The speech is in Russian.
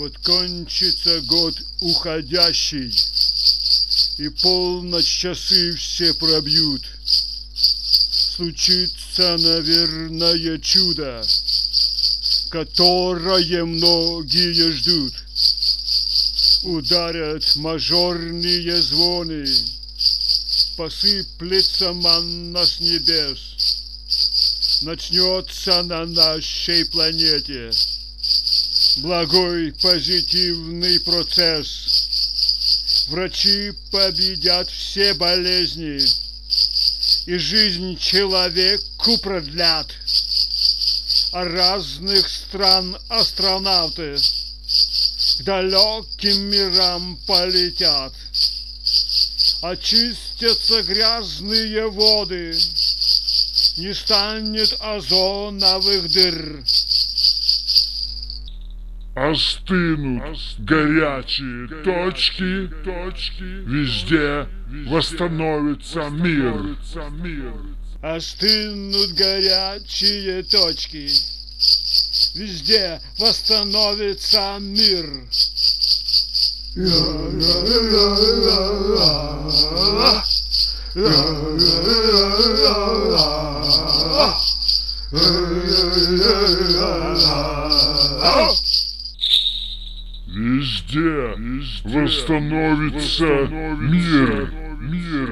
Вот кончится год уходящий, И полночь часы все пробьют. Случится, наверное, чудо, Которое многие ждут. Ударят мажорные звоны, Посыплется манна с небес, Начнется на нашей планете Благой позитивный процесс. Врачи победят все болезни И жизнь человеку продлят. А разных стран астронавты К далеким мирам полетят. Очистятся грязные воды, Не станет озоновых дыр. Остынут горячие точки, точки, везде восстановится мир. Остынут горячие точки, везде восстановится мир. Везде восстановится мир, мир.